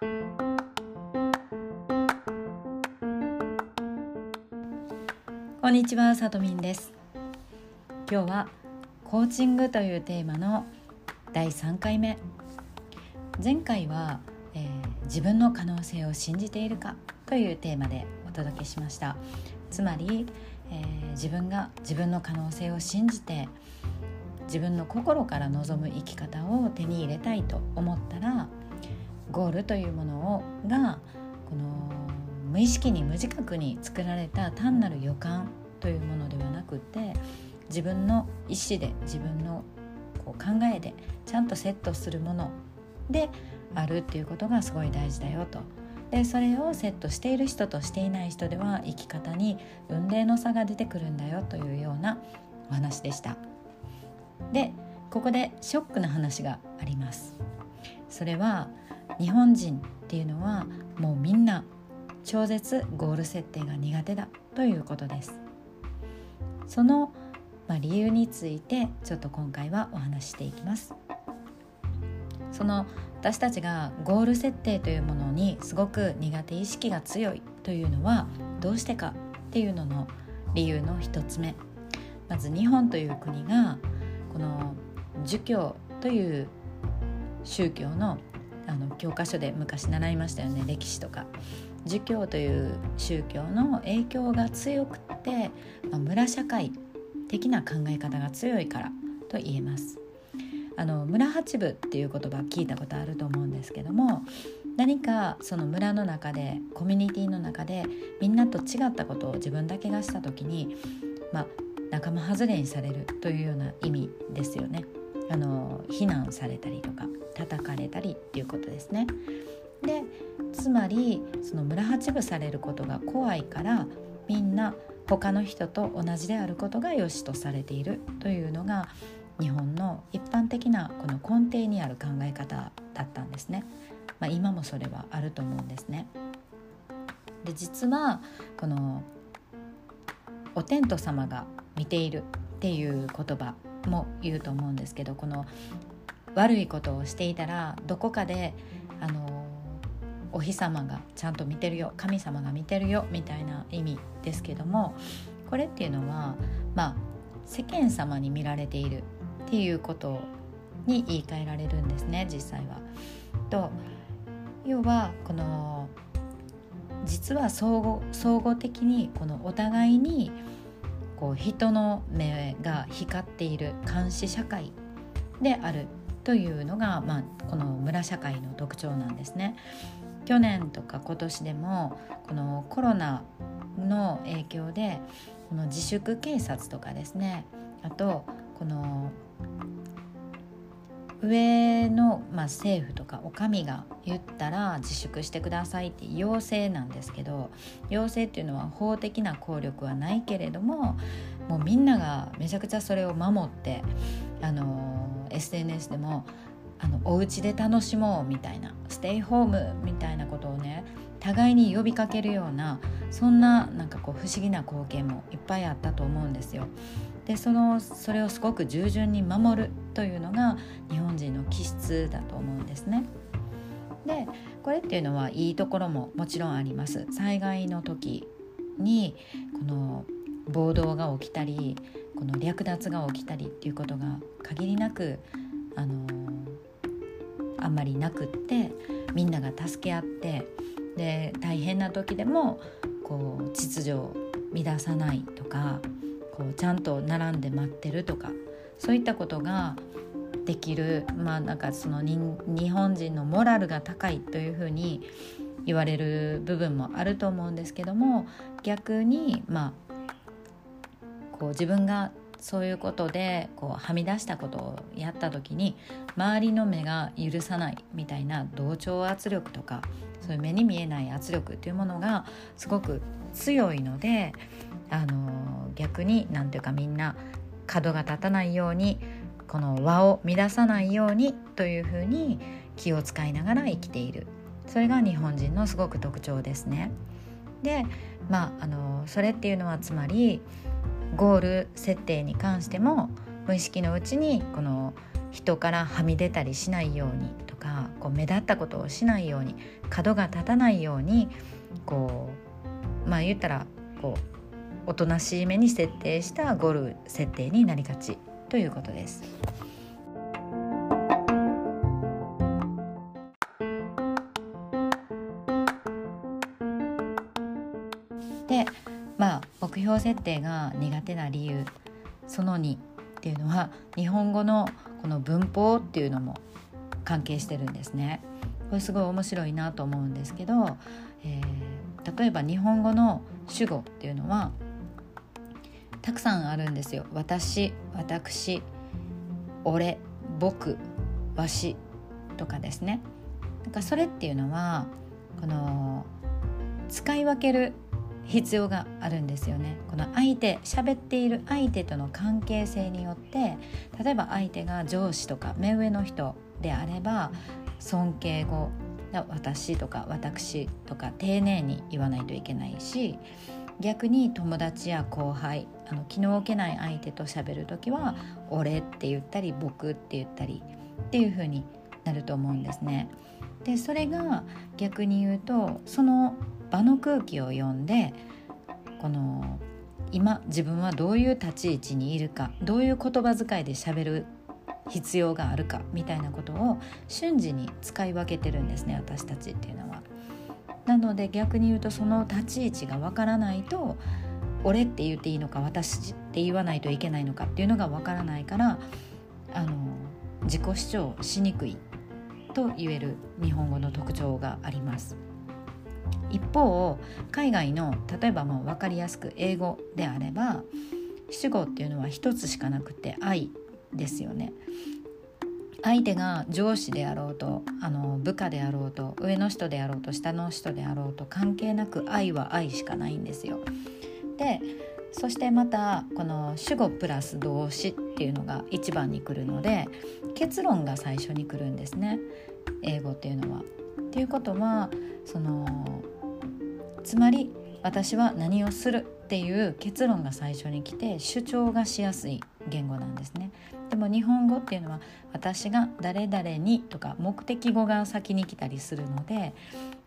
こんにちは、さとみんです。今日はコーチングというテーマの第3回目。前回は、えー、自分の可能性を信じているかというテーマでお届けしました。つまり、えー、自分が自分の可能性を信じて自分の心から望む生き方を手に入れたいと思ったらゴールというものをがこの無意識に無自覚に作られた単なる予感というものではなくて自分の意思で自分のこう考えでちゃんとセットするものであるっていうことがすごい大事だよと。でそれをセットしている人としていない人では生き方に運命の差が出てくるんだよというようなお話でした。でここでショックな話があります。それは日本人っていうのはもうみんな超絶ゴール設定が苦手だということです。その、まあ、理由についてちょっと今回はお話ししていきます。その私たちがゴール設定というものにすごく苦手意識が強いというのはどうしてかっていうのの理由の一つ目。まず日本という国がこの儒教という宗教のあの教科書で昔習いましたよね歴史とか儒教という宗教の影響が強くって、まあ、村社会的な考え方が強いからと言えます。あの村八部っていう言葉聞いたことあると思うんですけども何かその村の中でコミュニティの中でみんなと違ったことを自分だけがした時に、まあ、仲間外れにされるというような意味ですよね。あの非難されたりとか叩かれたりっていうことですね。でつまりその村八分されることが怖いからみんな他の人と同じであることが良しとされているというのが日本の一般的なこの根底にある考え方だったんですね。まあ、今もそれはあると思うんですね。で実はこのお天道様が見ているっていう言葉も言うと思うんですけどこの悪いことをしていたらどこかであのお日様がちゃんと見てるよ神様が見てるよみたいな意味ですけどもこれっていうのはまあ世間様に見られているっていうことに言い換えられるんですね実際は。と要はこの実は相互相互的にこのお互いにこう人の目が光っている監視社会であるというのが、まあ、この村社会の特徴なんですね。去年とか今年でもこのコロナの影響でこの自粛警察とかですねあとこの上の、まあ、政府とかお上が言ったら自粛してくださいって要請なんですけど要請っていうのは法的な効力はないけれどももうみんながめちゃくちゃそれを守ってあの SNS でもあのお家で楽しもうみたいなステイホームみたいなことをね互いに呼びかけるようなそんななんかこう不思議な光景もいっぱいあったと思うんですよ。でそのそれをすごく従順に守るというのが日本人の気質だと思うんですね。でこれっていうのはいいところももちろんあります。災害の時にこの暴動が起きたりこの略奪が起きたりっていうことが限りなくあのあんまりなくってみんなが助け合ってで大変な時でもこう秩序を乱さないとかこうちゃんと並んで待ってるとかそういったことができるまあなんかその日本人のモラルが高いというふうに言われる部分もあると思うんですけども逆にまあこう自分がそういうことでこうはみ出したことをやった時に周りの目が許さないみたいな同調圧力とかそういう目に見えない圧力っていうものがすごく強いのであの逆に何ていうかみんな角が立たないようにこの輪を乱さないようにというふうに気を使いながら生きているそれが日本人のすごく特徴ですね。でまああのそれっていうのはつまりゴール設定に関しても無意識のうちにこの人からはみ出たりしないようにとかこう目立ったことをしないように角が立たないようにこうまあ言ったらこうおとなしめに設定したゴール設定になりがちということです。でまあ目標設定が苦手な理由その2っていうのは日本語のこの文法っていうのも関係してるんですね。これすごい面白いなと思うんですけど、えー、例えば日本語の主語っていうのはたくさんあるんですよ。私、私、俺、僕、わしとかですね。なんかそれっていうのはこの使い分ける必要があるんですよねこの相手喋っている相手との関係性によって例えば相手が上司とか目上の人であれば尊敬語私とか私とか丁寧に言わないといけないし逆に友達や後輩あの気の置けない相手と喋る時は「俺」って言ったり「僕」って言ったりっていう風になると思うんですね。でそれが逆に言うとその場の空気を読んでこの今自分はどういう立ち位置にいるかどういう言葉遣いでしゃべる必要があるかみたいなことを瞬時に使い分けてるんですね私たちっていうのは。なので逆に言うとその立ち位置がわからないと俺って言っていいのか私って言わないといけないのかっていうのがわからないからあの自己主張しにくいと言える日本語の特徴があります。一方海外の例えばもう分かりやすく英語であれば主語っていうのは一つしかなくて「愛」ですよね。相手が上司であろうとあの部下であろうと上の人であろうと下の人であろうと関係なく愛は愛しかないんですよ。でそしてまたこの主語プラス動詞っていうのが一番に来るので結論が最初に来るんですね英語っていうのは。っていうことはそのつまり私は何をするっていう結論が最初に来て主張がしやすい言語なんですねでも日本語っていうのは私が誰々にとか目的語が先に来たりするので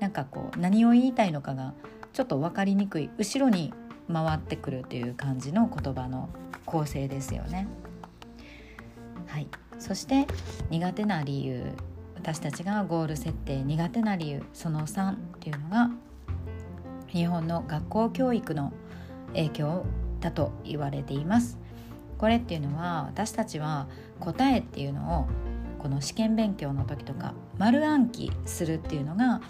なんかこう何を言いたいのかがちょっと分かりにくい後ろに回ってくるという感じの言葉の構成ですよね。はい、そして苦手な理由私たちがゴール設定苦手な理由その3っていうのが日本の学校教育の影響だと言われていますこれっていうのは私たちは答えっていうのをこの試験勉強の時とか丸暗記するっていうのが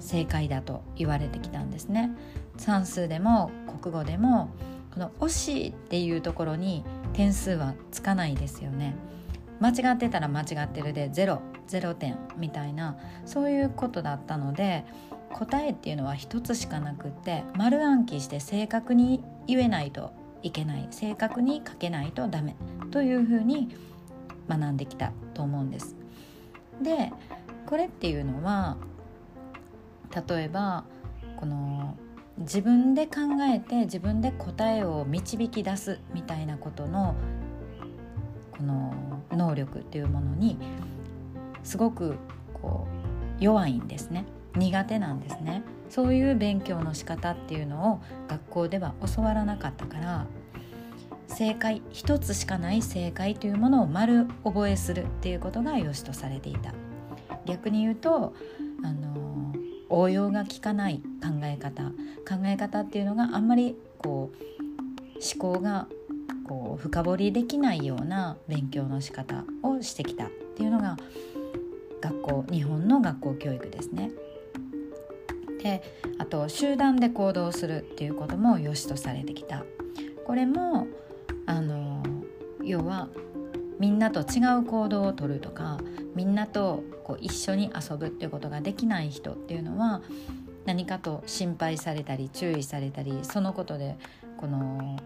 正解だと言われてきたんですね。算数でも国語でもこの惜しいっていうところに点数はつかないですよね。間違ってたら間違ってるで0 0点みたいなそういうことだったので答えっていうのは一つしかなくって丸暗記して正確に言えないといけない正確に書けないとダメというふうに学んできたと思うんです。でこれっていうのは例えばこの自分で考えて自分で答えを導き出すみたいなことのこの能力っていうものにすごくこう弱いんですね苦手なんですねそういう勉強の仕方っていうのを学校では教わらなかったから正解一つしかない正解というものを丸覚えするっていうことが良しとされていた逆に言うとあの応用が効かない考え方考え方っていうのがあんまりこう思考がこう深掘りできないような勉強の仕方をしてきたっていうのが学校日本の学校教育ですね。であと集団で行動するっていうことも良しとされてきたこれもあの要はみんなと違う行動をとるとかみんなとこう一緒に遊ぶっていうことができない人っていうのは何かと心配されたり注意されたりそのことでこの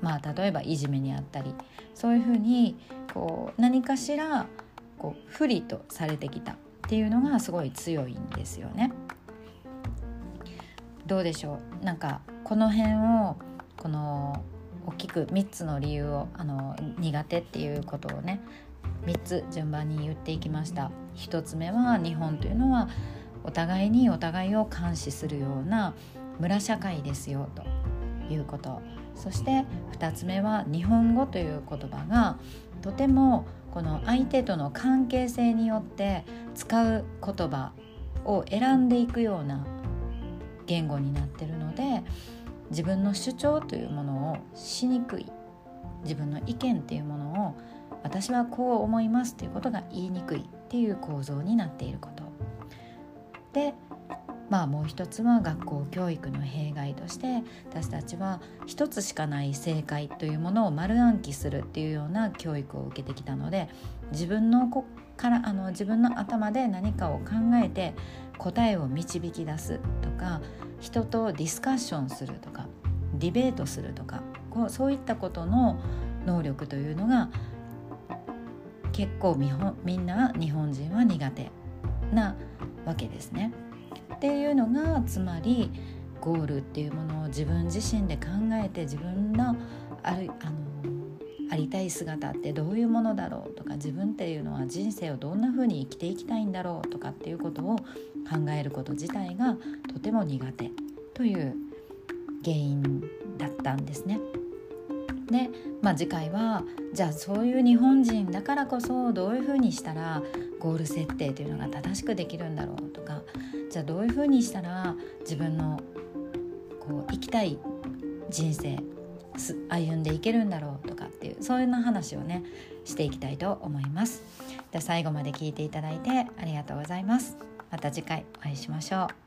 まあ例えばいじめにあったりそういうふうにこう何かしらこう不利とされてきたっていうのがすごい強いんですよね。どうでしょう？なんかこの辺をこの大きく3つの理由をあの苦手っていうことをね3つ順番に言っていきました。1つ目は日本というのはお互いにお互いを監視するような村社会ですよということ。そして2つ目は日本語という言葉がとてもこの相手との関係性によって使う言葉を選んでいくような言語になってるので自分の主張というものをしにくい自分の意見っていうものを私はこう思いますっていうことが言いにくいっていう構造になっていること。でまあもう一つは学校教育の弊害として私たちは一つしかない正解というものを丸暗記するっていうような教育を受けてきたので自分のこからあの自分の頭で何かを考えて答えを導き出すとか人とディスカッションするとかディベートするとかこうそういったことの能力というのが結構みんな日本人は苦手なわけですね。っていうのがつまりゴールっていうものを自分自身で考えて自分のあるあのありたい姿ってどういうものだろうとか自分っていうのは人生をどんな風に生きていきたいんだろうとかっていうことを考えること自体がとても苦手という原因だったんですね。で、まあ、次回はじゃあそういう日本人だからこそどういうふうにしたらゴール設定というのが正しくできるんだろうとかじゃあどういうふうにしたら自分のこう生きたい人生歩んでいけるんだろうとかっていうそういうな話をねしていきたいと思います。で最後まで聞いていただいてありがとうございます。また次回お会いしましょう。